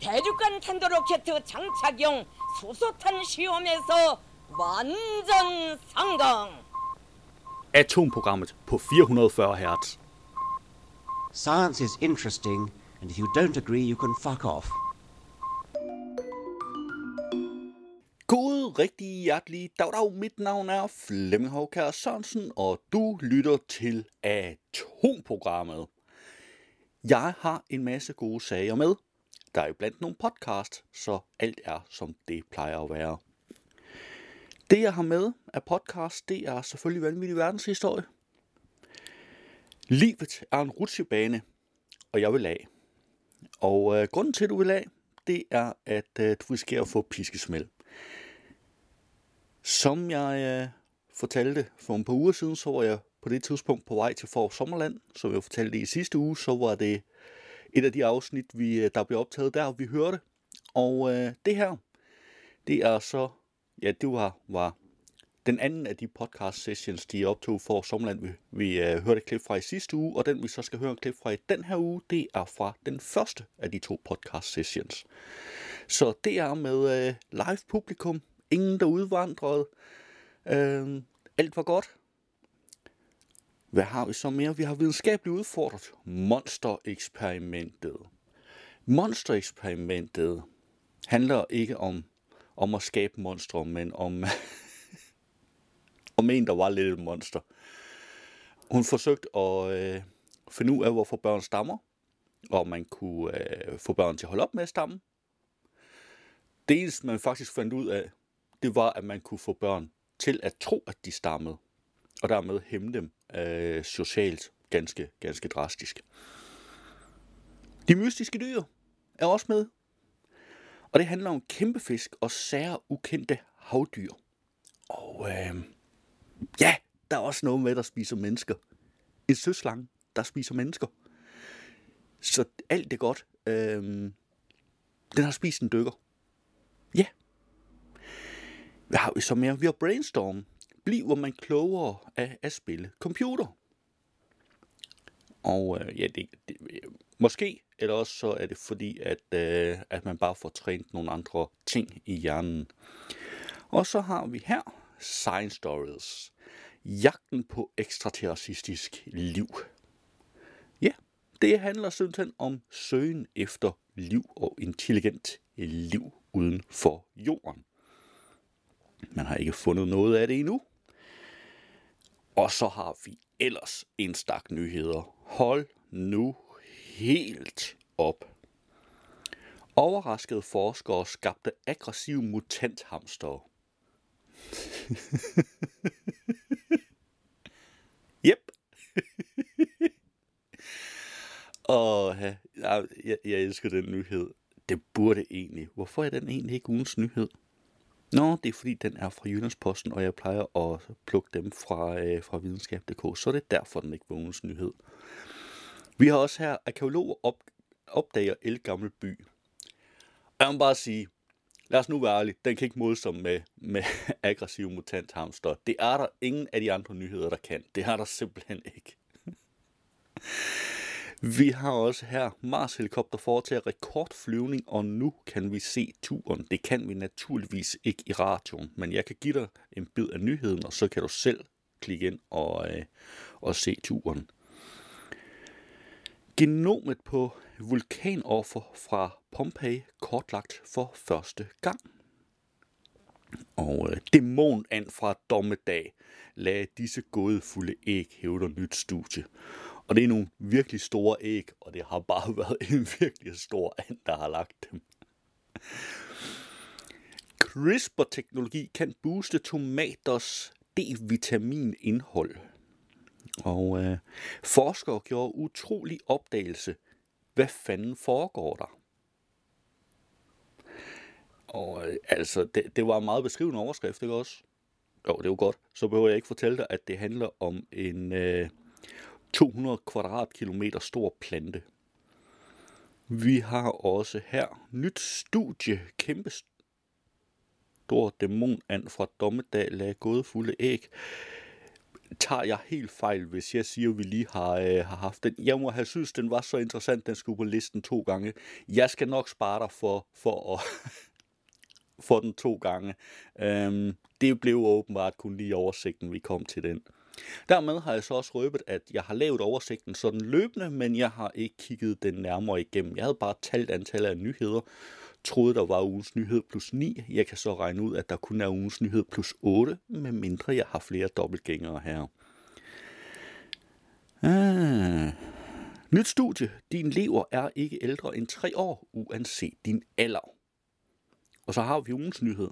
대륙간 탄도로켓 장착용 수소탄 시험에서 완전 성공. Atomprogrammet på 440 Hz. Science is interesting, and if you don't agree, you can fuck off. God, rigtig hjertelig dag, dag. Mit navn er Flemming Håkær Sørensen, og du lytter til Atomprogrammet. Jeg har en masse gode sager med. der er jo blandt nogle podcast, så alt er, som det plejer at være. Det, jeg har med af podcast, det er selvfølgelig vanvittig verdenshistorie. Livet er en rutsjebane, og jeg vil af. Og øh, grunden til, at du vil af, det er, at øh, du risikerer at få piskesmæld. Som jeg øh, fortalte for en par uger siden, så var jeg på det tidspunkt på vej til For Sommerland. Som jeg fortalte i sidste uge, så var det et af de afsnit, vi, øh, der blev optaget der, vi hørte. Og øh, det her, det er så, ja, det var, var den anden af de podcast sessions, de optog for Sommerland, vi, vi øh, hørte et klip fra i sidste uge, og den vi så skal høre et klip fra i den her uge, det er fra den første af de to podcast sessions. Så det er med øh, live publikum, ingen der udvandrede, øh, alt var godt. Hvad har vi så mere? Vi har videnskabeligt udfordret monstereksperimentet. Monstereksperimentet handler ikke om, om at skabe monstre, men om, om en, der var lidt et monster. Hun forsøgte at øh, finde ud af, hvorfor børn stammer, og om man kunne øh, få børn til at holde op med at stamme. Det eneste, man faktisk fandt ud af, det var, at man kunne få børn til at tro, at de stammede, og dermed hæmme dem øh, socialt ganske, ganske drastisk. De mystiske dyr er også med, og det handler om kæmpefisk og sære ukendte havdyr. Og øh, ja, der er også noget med, der spiser mennesker. En søslange, der spiser mennesker. Så alt det godt. Øh, den har spist en dykker. Ja. Hvad har vi så mere? Vi har brainstorm. Bliver man klogere af at spille computer? Og øh, ja, det, det, øh, måske, eller også så er det fordi, at, øh, at man bare får trænet nogle andre ting i hjernen. Og så har vi her Science Stories. Jagten på ekstraterroristisk liv. Ja, det handler simpelthen om søgen efter liv og intelligent liv uden for jorden. Man har ikke fundet noget af det endnu. Og så har vi ellers en stak nyheder. Hold nu helt op. Overraskede forskere skabte aggressive mutanthamster. yep. Og ja, jeg, jeg elsker den nyhed. Det burde egentlig. Hvorfor er den egentlig ikke ugens nyhed? Nå, det er fordi, den er fra Jyllandsposten, og jeg plejer at plukke dem fra, øh, fra videnskab.dk, så det er derfor, den ikke var ugens nyhed. Vi har også her, arkeologer op, opdager elgammel by. Jeg må bare sige, lad os nu være ærlige, den kan ikke modstå med, med aggressive mutanthamster. Det er der ingen af de andre nyheder, der kan. Det har der simpelthen ikke. Vi har også her Mars helikopter foretager rekordflyvning, og nu kan vi se turen. Det kan vi naturligvis ikke i radioen, men jeg kan give dig en bid af nyheden, og så kan du selv klikke ind og, øh, og se turen. Genomet på vulkanoffer fra Pompeji kortlagt for første gang. Og øh, dæmonand fra dommedag lagde disse gådefulde æg, hævder nyt studie. Og det er nogle virkelig store æg, og det har bare været en virkelig stor and, der har lagt dem. CRISPR-teknologi kan booste tomaters D-vitaminindhold. Og øh, forskere gjorde utrolig opdagelse. Hvad fanden foregår der? Og øh, altså, det, det var en meget beskrivende overskrift, ikke også? Jo, det er jo godt. Så behøver jeg ikke fortælle dig, at det handler om en øh, 200 kvadratkilometer stor plante. Vi har også her nyt studie, kæmpe stor dæmonand fra Dommedag lagde gådefulde æg. tager jeg helt fejl, hvis jeg siger, at vi lige har, øh, har haft den. Jeg må have synes, den var så interessant, den skulle på listen to gange. Jeg skal nok spare dig for, for at for den to gange. Øhm, det blev åbenbart kun lige oversigten, vi kom til den. Dermed har jeg så også røbet, at jeg har lavet oversigten sådan løbende, men jeg har ikke kigget den nærmere igennem. Jeg havde bare talt antallet af nyheder, troede der var ugens nyhed plus 9. Jeg kan så regne ud, at der kun er ugens nyhed plus 8, medmindre jeg har flere dobbeltgængere her. Ah. Nyt studie. Din lever er ikke ældre end 3 år, uanset din alder. Og så har vi ugens nyhed.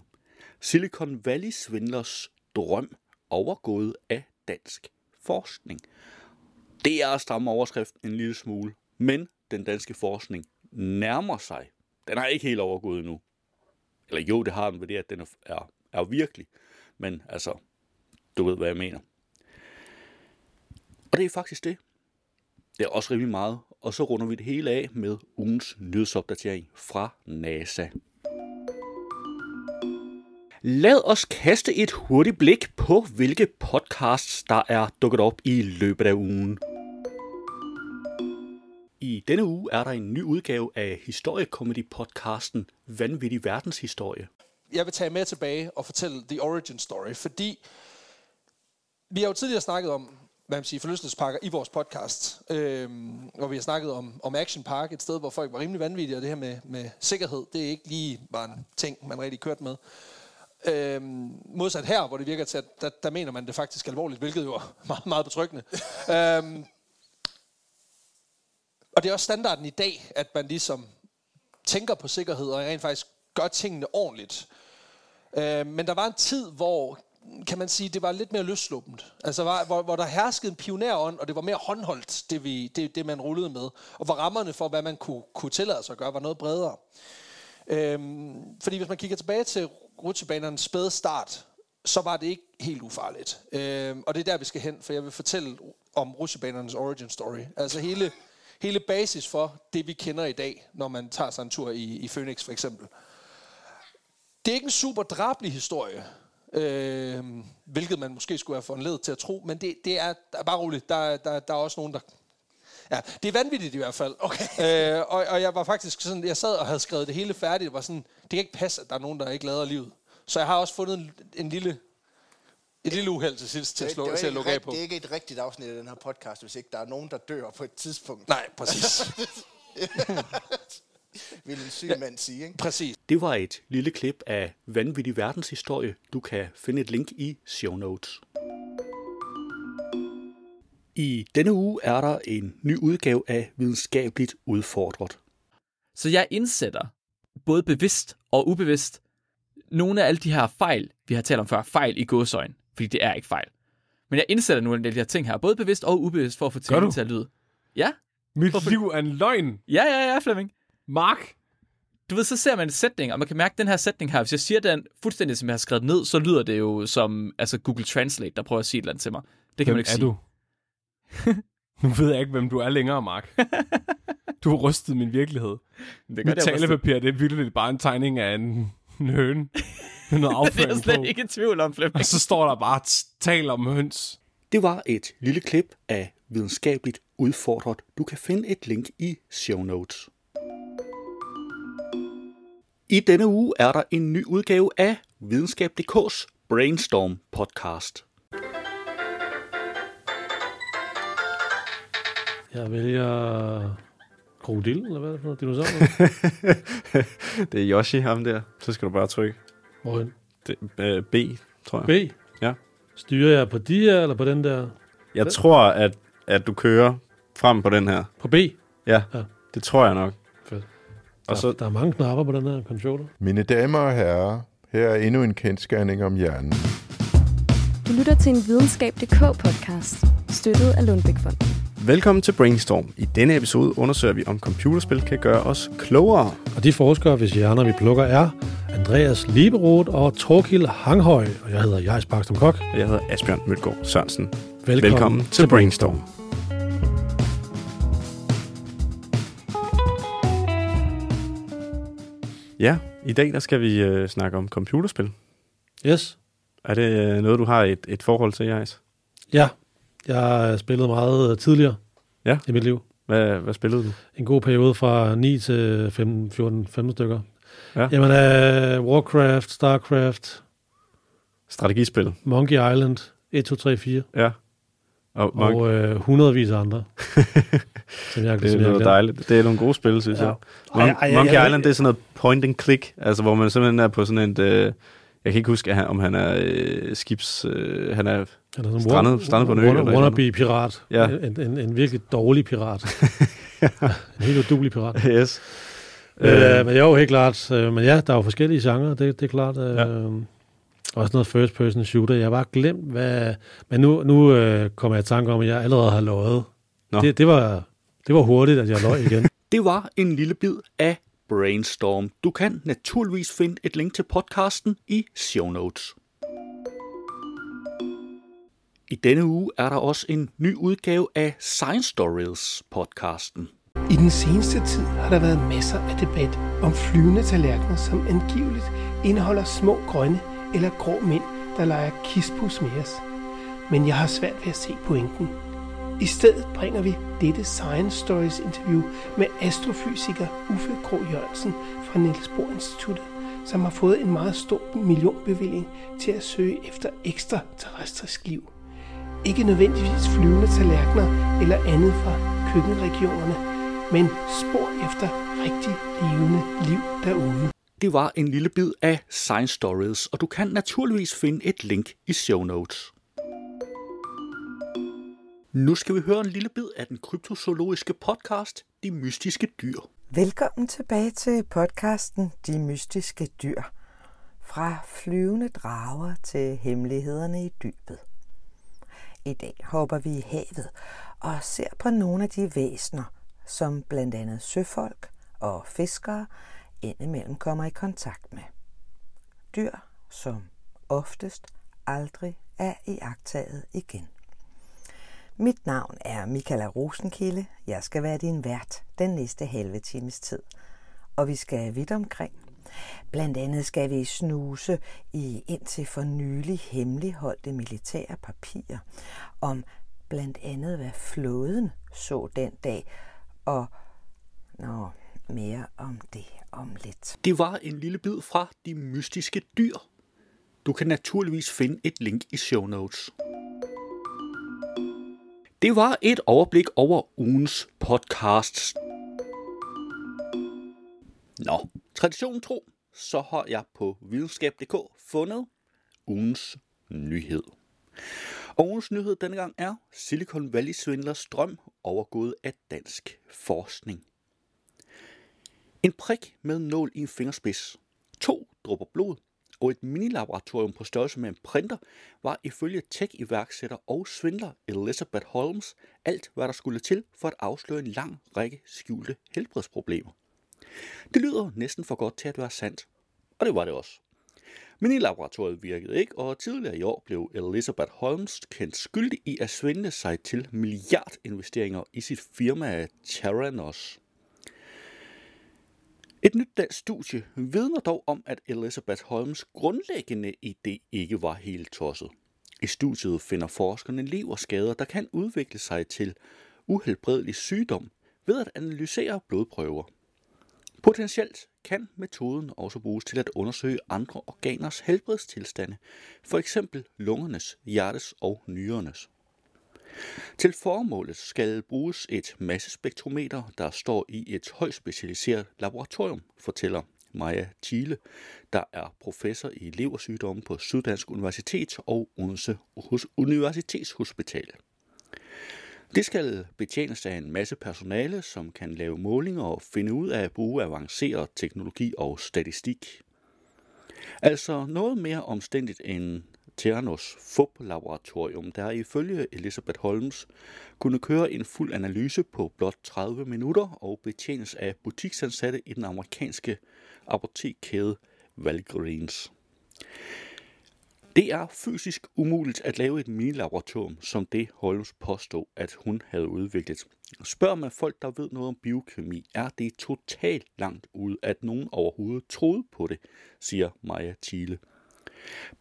Silicon Valley svindlers drøm overgået af dansk forskning. Det er at stramme overskriften en lille smule, men den danske forskning nærmer sig. Den har ikke helt overgået endnu. Eller jo, det har den ved det, at den er, er, er virkelig. Men altså, du ved, hvad jeg mener. Og det er faktisk det. Det er også rimelig meget. Og så runder vi det hele af med ugens nyhedsopdatering fra NASA. Lad os kaste et hurtigt blik på, hvilke podcasts, der er dukket op i løbet af ugen. I denne uge er der en ny udgave af historiekomedy-podcasten Vanvittig Verdenshistorie. jeg vil tage med tilbage og fortælle the origin story, fordi vi har jo tidligere snakket om, hvad man siger, forlystelsesparker i vores podcast. Øhm, hvor vi har snakket om, om Action Park, et sted, hvor folk var rimelig vanvittige, og det her med, med sikkerhed, det er ikke lige bare en ting, man rigtig kørt med. Øhm, modsat her, hvor det virker til, at der, der mener man det faktisk alvorligt, hvilket jo er meget, meget betryggende. øhm, og det er også standarden i dag, at man ligesom tænker på sikkerhed, og rent faktisk gør tingene ordentligt. Øh, men der var en tid, hvor kan man sige, det var lidt mere løsluppent. Altså, var, hvor, hvor der herskede en pionerånd, og det var mere håndholdt, det, vi, det, det man rullede med. Og hvor rammerne for, hvad man kunne, kunne tillade sig at gøre, var noget bredere. Øhm, fordi hvis man kigger tilbage til rutsjebanernes spæde start, så var det ikke helt ufarligt. Øh, og det er der, vi skal hen, for jeg vil fortælle om rutsjebanernes origin story. Altså hele, hele basis for det, vi kender i dag, når man tager sig en tur i, i Phoenix for eksempel. Det er ikke en super drabelig historie, øh, hvilket man måske skulle have foranledet til at tro, men det, det er, der er bare roligt. Der, der, der er også nogen, der... Ja, det er vanvittigt i hvert fald. Okay. Øh, og, og jeg var faktisk sådan, jeg sad og havde skrevet det hele færdigt, og var sådan, det kan ikke passe, at der er nogen, der ikke lader livet. Så jeg har også fundet en, en lille, et lille uheld til sidst til at, slå, det, til at lukke af på. det er ikke et rigtigt afsnit af den her podcast, hvis ikke der er nogen, der dør på et tidspunkt. Nej, præcis. Vil en syg mand sige, ikke? præcis. Det var et lille klip af Vanvittig Verdenshistorie. Du kan finde et link i show notes. I denne uge er der en ny udgave af Videnskabeligt Udfordret. Så jeg indsætter, både bevidst og ubevidst, nogle af alle de her fejl, vi har talt om før, fejl i godsøjen, fordi det er ikke fejl. Men jeg indsætter nogle af de her ting her, både bevidst og ubevidst, for at få tingene til at lyde. Ja, Mit Hvorfor- liv er en løgn. ja, ja, ja, Flemming. Mark. Du ved, så ser man en sætning, og man kan mærke den her sætning her. Hvis jeg siger den fuldstændig, som jeg har skrevet ned, så lyder det jo som altså Google Translate, der prøver at sige et eller andet til mig. Det kan Hvem man ikke er sige. du? Nu ved jeg ikke, hvem du er længere, Mark. du har rystet min virkelighed. Det Mit gør jeg talepapir, det er virkelig bare en tegning af en, en høne. Med noget det er jeg slet på. ikke i tvivl om, Flemming. Og så står der bare, "T- tal om høns. Det var et lille klip af Videnskabeligt Udfordret. Du kan finde et link i show notes. I denne uge er der en ny udgave af Videnskab.dk's Brainstorm podcast. Jeg vælger krokodil, eller hvad er det for noget? Dinosaur? det er Yoshi, ham der. Så skal du bare trykke Hvorhen? det, øh, B, tror jeg. B? Ja. Styrer jeg på de her, eller på den der? Jeg tror, at, at du kører frem på den her. På B? Ja, Ja. det tror jeg nok. Fedt. Og Der, så, der er mange knapper på den her controller. Mine damer og herrer, her er endnu en kendskærning om hjernen. Du lytter til en videnskab.dk podcast, støttet af Lundbækfonden. Velkommen til Brainstorm. I denne episode undersøger vi, om computerspil kan gøre os klogere. Og de forskere, hvis hjerner vi plukker, er Andreas Lieberoth og Torkil Hanghøj. Og jeg hedder Jais Bakstrøm Kok. Og Jeg hedder Asbjørn Mødgaard Sørensen. Velkommen, Velkommen til Brainstorm. Ja, i dag der skal vi øh, snakke om computerspil. Yes. Er det øh, noget, du har et, et forhold til, Jais? Ja, jeg har spillet meget øh, tidligere Ja. i mit liv. Hvad, hvad spillede du? En god periode fra 9 til 15, 14, 15 stykker. Ja. Jamen, uh, Warcraft, Starcraft, Strategispil. Monkey Island, 1, 2, 3, 4. Ja. Og, Og øh, hundredvis af andre. som jeg, det som er noget dejligt. Det er nogle gode spil, synes Ja. jeg. Ej, Mon- ej, ej, Monkey jeg- Island, det er sådan noget point and click, altså hvor man simpelthen er på sådan et... Øh, jeg kan ikke huske, at han, om han er øh, skibs... Øh, han er Han er strandet, strandet på en ø. andet. Wannabe-pirat. Ja. En, en, en virkelig dårlig pirat. en helt udulig pirat. Yes. Øh, Øh. men jo, helt klart. Øh, men ja, der er jo forskellige genrer, det, det er klart. Øh, Ja. Også noget first person shooter. Jeg har bare glemt, hvad... Men nu, nu øh, kommer jeg i tanke om, at jeg allerede har løjet. Nå. Det, det, var, det var hurtigt, at jeg løj igen. Det var en lille bid af Brainstorm. Du kan naturligvis finde et link til podcasten i show notes. I denne uge er der også en ny udgave af Science Stories podcasten. I den seneste tid har der været masser af debat om flyvende tallerkener, som angiveligt indeholder små grønne eller grå mænd, der leger kispus med os. Men jeg har svært ved at se pointen. I stedet bringer vi dette Science Stories interview med astrofysiker Uffe Kro Jørgensen fra Niels Bohr Instituttet, som har fået en meget stor millionbevilling til at søge efter ekstraterrestrisk liv. Ikke nødvendigvis flyvende tallerkener eller andet fra køkkenregionerne, men spor efter rigtig levende liv derude. Det var en lille bid af Science Stories, og du kan naturligvis finde et link i show notes. Nu skal vi høre en lille bid af den kryptozoologiske podcast, De Mystiske Dyr. Velkommen tilbage til podcasten De Mystiske Dyr. Fra flyvende drager til hemmelighederne i dybet. I dag hopper vi i havet og ser på nogle af de væsener, som blandt andet søfolk og fiskere indimellem kommer i kontakt med. Dyr, som oftest aldrig er iagtaget igen. Mit navn er Michaela Rosenkilde. Jeg skal være din vært den næste halve times tid. Og vi skal vidt omkring. Blandt andet skal vi snuse i indtil for nylig hemmeligholdte militære papirer om blandt andet, hvad flåden så den dag, og nå, mere om det om lidt. Det var en lille bid fra De Mystiske Dyr. Du kan naturligvis finde et link i show notes. Det var et overblik over ugens podcasts. Nå, traditionen tro, så har jeg på videnskab.dk fundet ugens nyhed. Og ugens nyhed denne gang er Silicon Valley svindlers drøm overgået af dansk forskning. En prik med nål i en fingerspids, to dråber blod og et minilaboratorium på størrelse med en printer var ifølge tech-iværksætter og svindler Elizabeth Holmes alt, hvad der skulle til for at afsløre en lang række skjulte helbredsproblemer. Det lyder næsten for godt til at være sandt, og det var det også. Minilaboratoriet virkede ikke, og tidligere i år blev Elizabeth Holmes kendt skyldig i at svindle sig til milliardinvesteringer i sit firma Theranos. Et nyt dansk studie vidner dog om, at Elizabeth Holmes grundlæggende idé ikke var helt tosset. I studiet finder forskerne leverskader, der kan udvikle sig til uhelbredelig sygdom ved at analysere blodprøver. Potentielt kan metoden også bruges til at undersøge andre organers helbredstilstande, for eksempel lungernes, hjertes og nyrenes. Til formålet skal bruges et massespektrometer, der står i et højt specialiseret laboratorium, fortæller Maja Thiele, der er professor i leversygdomme på Syddansk Universitet og Odense Universitetshospital. Det skal betjenes af en masse personale, som kan lave målinger og finde ud af at bruge avanceret teknologi og statistik. Altså noget mere omstændigt end Theranos FUP-laboratorium, der ifølge Elisabeth Holmes kunne køre en fuld analyse på blot 30 minutter og betjenes af butiksansatte i den amerikanske apotekkæde Walgreens. Det er fysisk umuligt at lave et minilaboratorium, som det Holmes påstod, at hun havde udviklet. Spørger man folk, der ved noget om biokemi, er det totalt langt ude, at nogen overhovedet troede på det, siger Maja Thiele.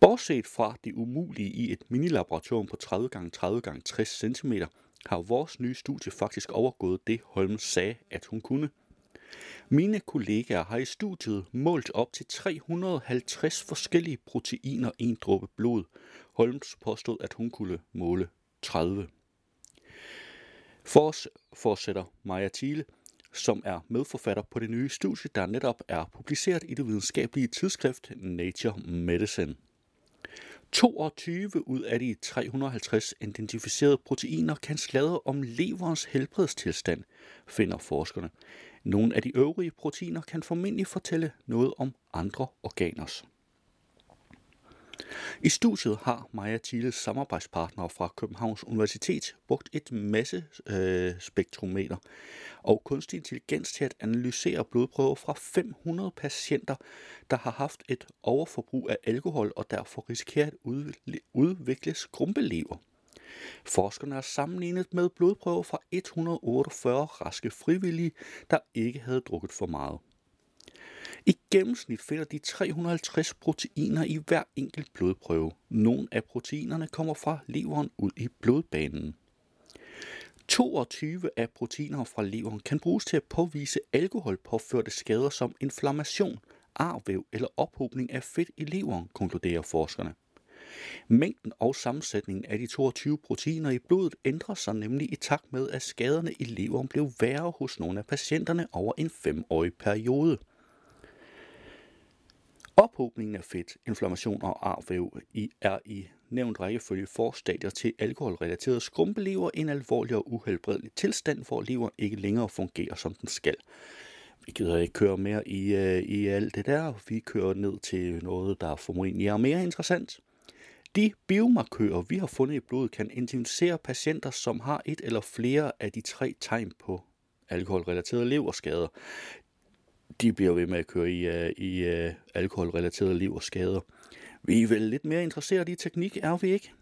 Bortset fra det umulige i et minilaboratorium på 30 x 30 x 60 cm, har vores nye studie faktisk overgået det, Holm sagde, at hun kunne. Mine kollegaer har i studiet målt op til 350 forskellige proteiner i en dråbe blod. Holmes påstod, at hun kunne måle 30. For os fortsætter Maja Thiele, som er medforfatter på det nye studie, der netop er publiceret i det videnskabelige tidsskrift Nature Medicine. 22 ud af de 350 identificerede proteiner kan sladre om leverens helbredstilstand, finder forskerne. Nogle af de øvrige proteiner kan formentlig fortælle noget om andre organers. I studiet har Maja Thieles samarbejdspartnere fra Københavns Universitet brugt et masse øh, spektrometer og kunstig intelligens til at analysere blodprøver fra 500 patienter, der har haft et overforbrug af alkohol og derfor risikerer at udvikle skrumpelever. Forskerne har sammenlignet med blodprøver fra 148 raske frivillige, der ikke havde drukket for meget. I gennemsnit finder de 350 proteiner i hver enkelt blodprøve. Nogle af proteinerne kommer fra leveren ud i blodbanen. 22 af proteiner fra leveren kan bruges til at påvise alkoholpåførte skader som inflammation, arvæv eller ophobning af fedt i leveren, konkluderer forskerne. Mængden og sammensætningen af de 22 proteiner i blodet ændrer sig nemlig i takt med, at skaderne i leveren blev værre hos nogle af patienterne over en femårig periode. Ophobningen af fedt, inflammation og arvæv i, er i nævnt rækkefølge forstadier til alkoholrelateret skrumpelever en alvorlig og uhelbredelig tilstand, hvor leveren ikke længere fungerer som den skal. Vi gider ikke køre mere i, øh, i alt det der. Vi kører ned til noget, der formentlig er mere interessant. De biomarkører, vi har fundet i blodet, kan identificere patienter, som har et eller flere af de tre tegn på alkoholrelaterede leverskader de bliver ved med at køre i, uh, i uh, alkoholrelaterede liv og skader. Vi er vel lidt mere interesseret i teknik, er vi ikke?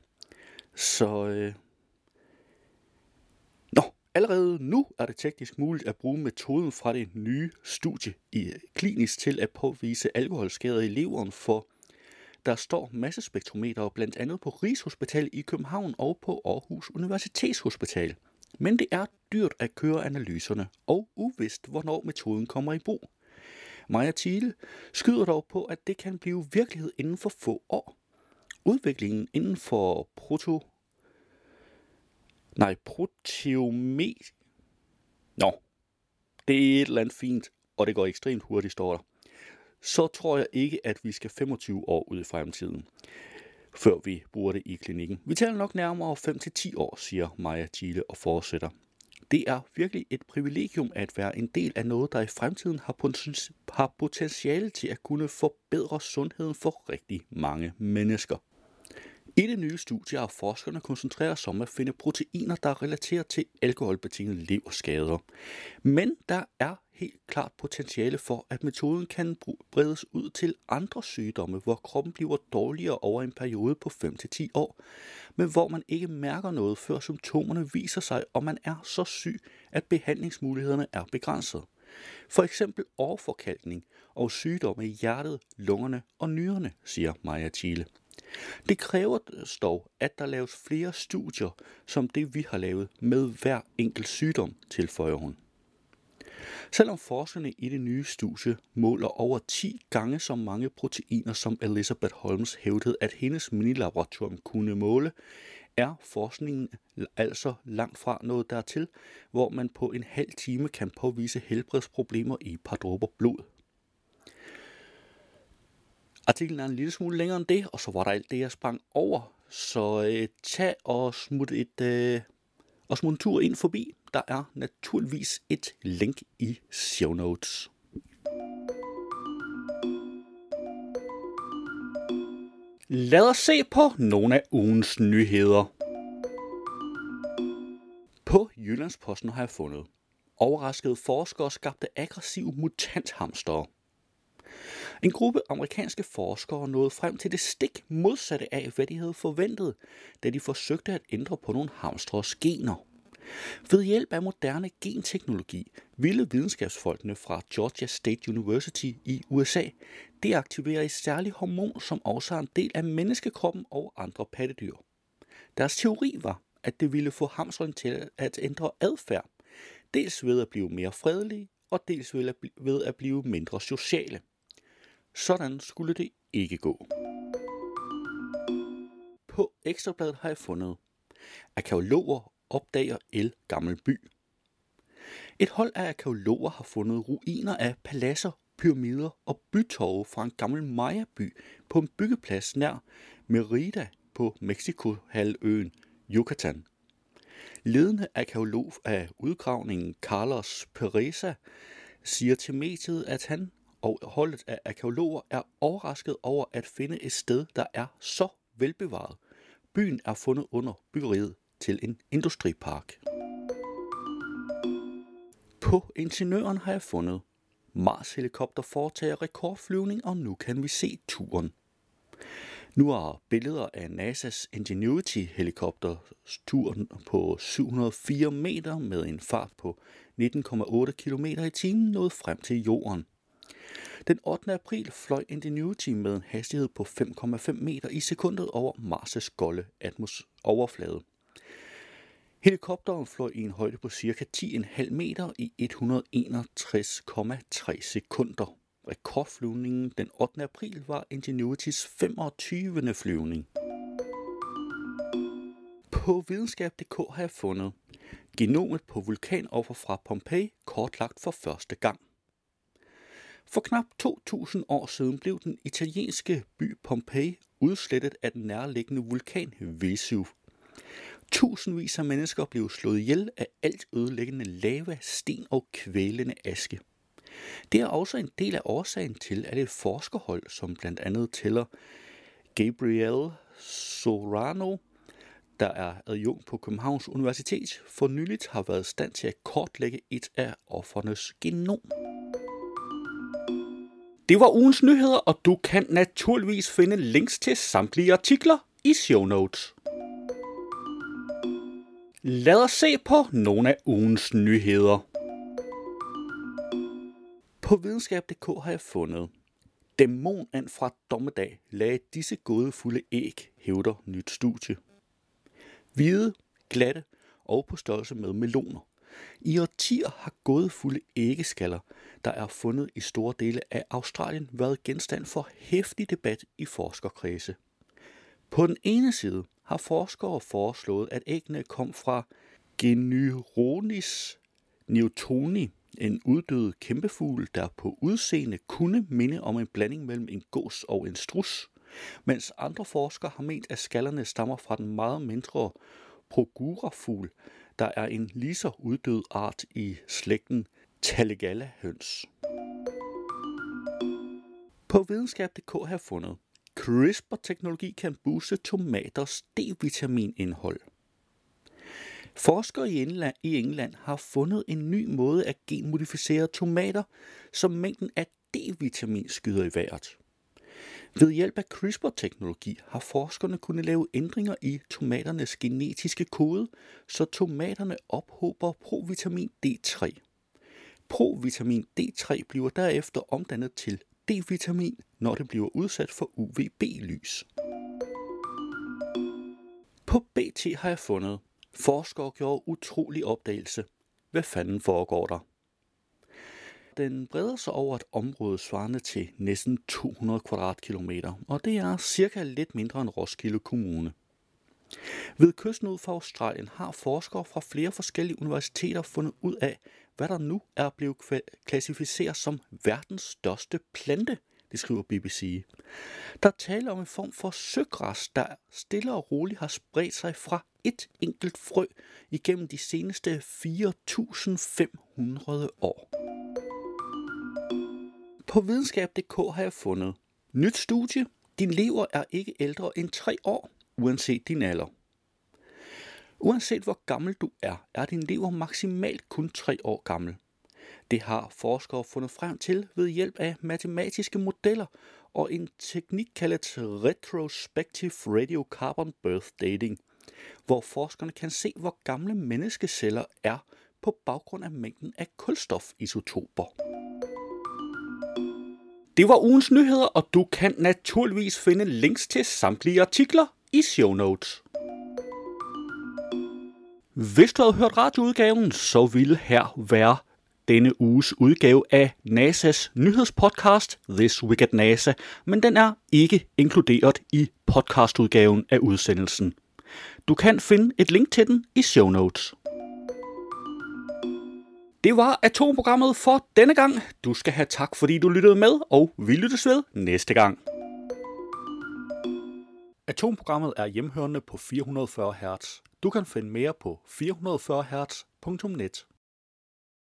Så uh... Nå, allerede nu er det teknisk muligt at bruge metoden fra det nye studie i klinisk til at påvise alkoholskader i leveren for der står massespektrometer blandt andet på Rigshospitalet i København og på Aarhus Universitetshospital. Men det er dyrt at køre analyserne, og uvist, hvornår metoden kommer i brug. Maja Thiele skyder dog på, at det kan blive virkelighed inden for få år. Udviklingen inden for proto... Nej, proteome... Nå, det er et eller andet fint, og det går ekstremt hurtigt, står der. Så tror jeg ikke, at vi skal 25 år ud i fremtiden, før vi bruger det i klinikken. Vi taler nok nærmere 5-10 år, siger Maja Thiele og fortsætter. Det er virkelig et privilegium at være en del af noget, der i fremtiden har, potentiale, har potentiale til at kunne forbedre sundheden for rigtig mange mennesker. I det nye studie har forskerne koncentreret sig om at finde proteiner, der er relateret til alkoholbetingede leverskader. Men der er helt klart potentiale for, at metoden kan bredes ud til andre sygdomme, hvor kroppen bliver dårligere over en periode på 5-10 år, men hvor man ikke mærker noget, før symptomerne viser sig, og man er så syg, at behandlingsmulighederne er begrænset. For eksempel overforkalkning og sygdomme i hjertet, lungerne og nyrerne, siger Maja Thiele. Det kræver dog, at der laves flere studier, som det vi har lavet med hver enkelt sygdom, tilføjer hun. Selvom forskerne i det nye studie måler over 10 gange så mange proteiner, som Elizabeth Holmes hævdede, at hendes minilaboratorium kunne måle, er forskningen altså langt fra noget dertil, hvor man på en halv time kan påvise helbredsproblemer i et par dråber blod. Artiklen er en lille smule længere end det, og så var der alt det, jeg sprang over. Så øh, tag og smut et øh, og smut en tur ind forbi. Der er naturligvis et link i show notes. Lad os se på nogle af ugens nyheder. På Jyllandsposten har jeg fundet. Overraskede forskere skabte aggressive mutanthamstere. En gruppe amerikanske forskere nåede frem til det stik modsatte af, hvad de havde forventet, da de forsøgte at ændre på nogle hamstres gener. Ved hjælp af moderne genteknologi ville videnskabsfolkene fra Georgia State University i USA deaktivere et særligt hormon, som også er en del af menneskekroppen og andre pattedyr. Deres teori var, at det ville få hamsteren til at ændre adfærd, dels ved at blive mere fredelige, og dels ved at ved at blive mindre sociale. Sådan skulle det ikke gå. På Ekstrabladet har jeg fundet, arkeologer opdager el gammel by. Et hold af arkeologer har fundet ruiner af paladser, pyramider og bytorve fra en gammel Maya-by på en byggeplads nær Merida på Mexico-halvøen Yucatan. Ledende arkeolog af udgravningen Carlos Pereza siger til mediet, at han og holdet af arkeologer er overrasket over at finde et sted, der er så velbevaret. Byen er fundet under byggeriet til en industripark. På ingeniøren har jeg fundet Mars helikopter foretager rekordflyvning, og nu kan vi se turen. Nu er billeder af NASA's Ingenuity helikopter turen på 704 meter med en fart på 19,8 km i timen nået frem til jorden. Den 8. april fløj Ingenuity med en hastighed på 5,5 meter i sekundet over Mars' golde atmos overflade. Helikopteren fløj i en højde på ca. 10,5 meter i 161,3 sekunder. Rekordflyvningen den 8. april var Ingenuitys 25. flyvning. På videnskab.dk har jeg fundet genomet på vulkanoffer fra Pompeji kortlagt for første gang. For knap 2000 år siden blev den italienske by Pompeji udslettet af den nærliggende vulkan Vesuv. Tusindvis af mennesker blev slået ihjel af alt ødelæggende lava, sten og kvælende aske. Det er også en del af årsagen til, at et forskerhold, som blandt andet tæller Gabriel Sorano, der er adjunkt på Københavns Universitet, for nyligt har været i stand til at kortlægge et af offernes genom. Det var ugens nyheder, og du kan naturligvis finde links til samtlige artikler i show notes. Lad os se på nogle af ugens nyheder. På videnskab.dk har jeg fundet Dæmonand fra dommedag lagde disse gådefulde æg, hævder nyt studie. Hvide, glatte og på størrelse med meloner. I årtier har gådefulde æggeskaller, der er fundet i store dele af Australien, været genstand for hæftig debat i forskerkredse. På den ene side har forskere foreslået, at æggene kom fra Genyronis newtoni, en uddød kæmpefugl, der på udseende kunne minde om en blanding mellem en gås og en strus, mens andre forskere har ment, at skallerne stammer fra den meget mindre progurafugl, der er en lige så uddød art i slægten Talegalla-høns. På videnskab.dk har jeg fundet, CRISPR-teknologi kan booste tomaters D-vitaminindhold. Forskere i England, i England har fundet en ny måde at genmodificere tomater, så mængden af D-vitamin skyder i vejret. Ved hjælp af CRISPR-teknologi har forskerne kunnet lave ændringer i tomaternes genetiske kode, så tomaterne ophober provitamin D3. Provitamin D3 bliver derefter omdannet til D-vitamin, når det bliver udsat for UVB-lys. På BT har jeg fundet, forskere gjorde utrolig opdagelse. Hvad fanden foregår der? Den breder sig over et område svarende til næsten 200 kvadratkilometer, og det er cirka lidt mindre end Roskilde Kommune. Ved kysten ud for Australien har forskere fra flere forskellige universiteter fundet ud af, hvad der nu er blevet klassificeret som verdens største plante, det skriver BBC. Der taler om en form for søgræs, der stille og roligt har spredt sig fra et enkelt frø igennem de seneste 4.500 år. På videnskab.dk har jeg fundet nyt studie. Din lever er ikke ældre end 3 år, uanset din alder. Uanset hvor gammel du er, er din lever maksimalt kun 3 år gammel. Det har forskere fundet frem til ved hjælp af matematiske modeller og en teknik kaldet retrospective radiocarbon birth dating. hvor forskerne kan se, hvor gamle menneskeceller er på baggrund af mængden af kulstofisotoper. Det var ugens nyheder, og du kan naturligvis finde links til samtlige artikler i show notes. Hvis du havde hørt radioudgaven, så ville her være denne uges udgave af NASA's nyhedspodcast This Week at NASA, men den er ikke inkluderet i podcastudgaven af udsendelsen. Du kan finde et link til den i show notes. Det var atomprogrammet for denne gang. Du skal have tak, fordi du lyttede med, og vi lyttes ved næste gang. Atomprogrammet er hjemhørende på 440 Hz. Du kan finde mere på 440 Hz.net.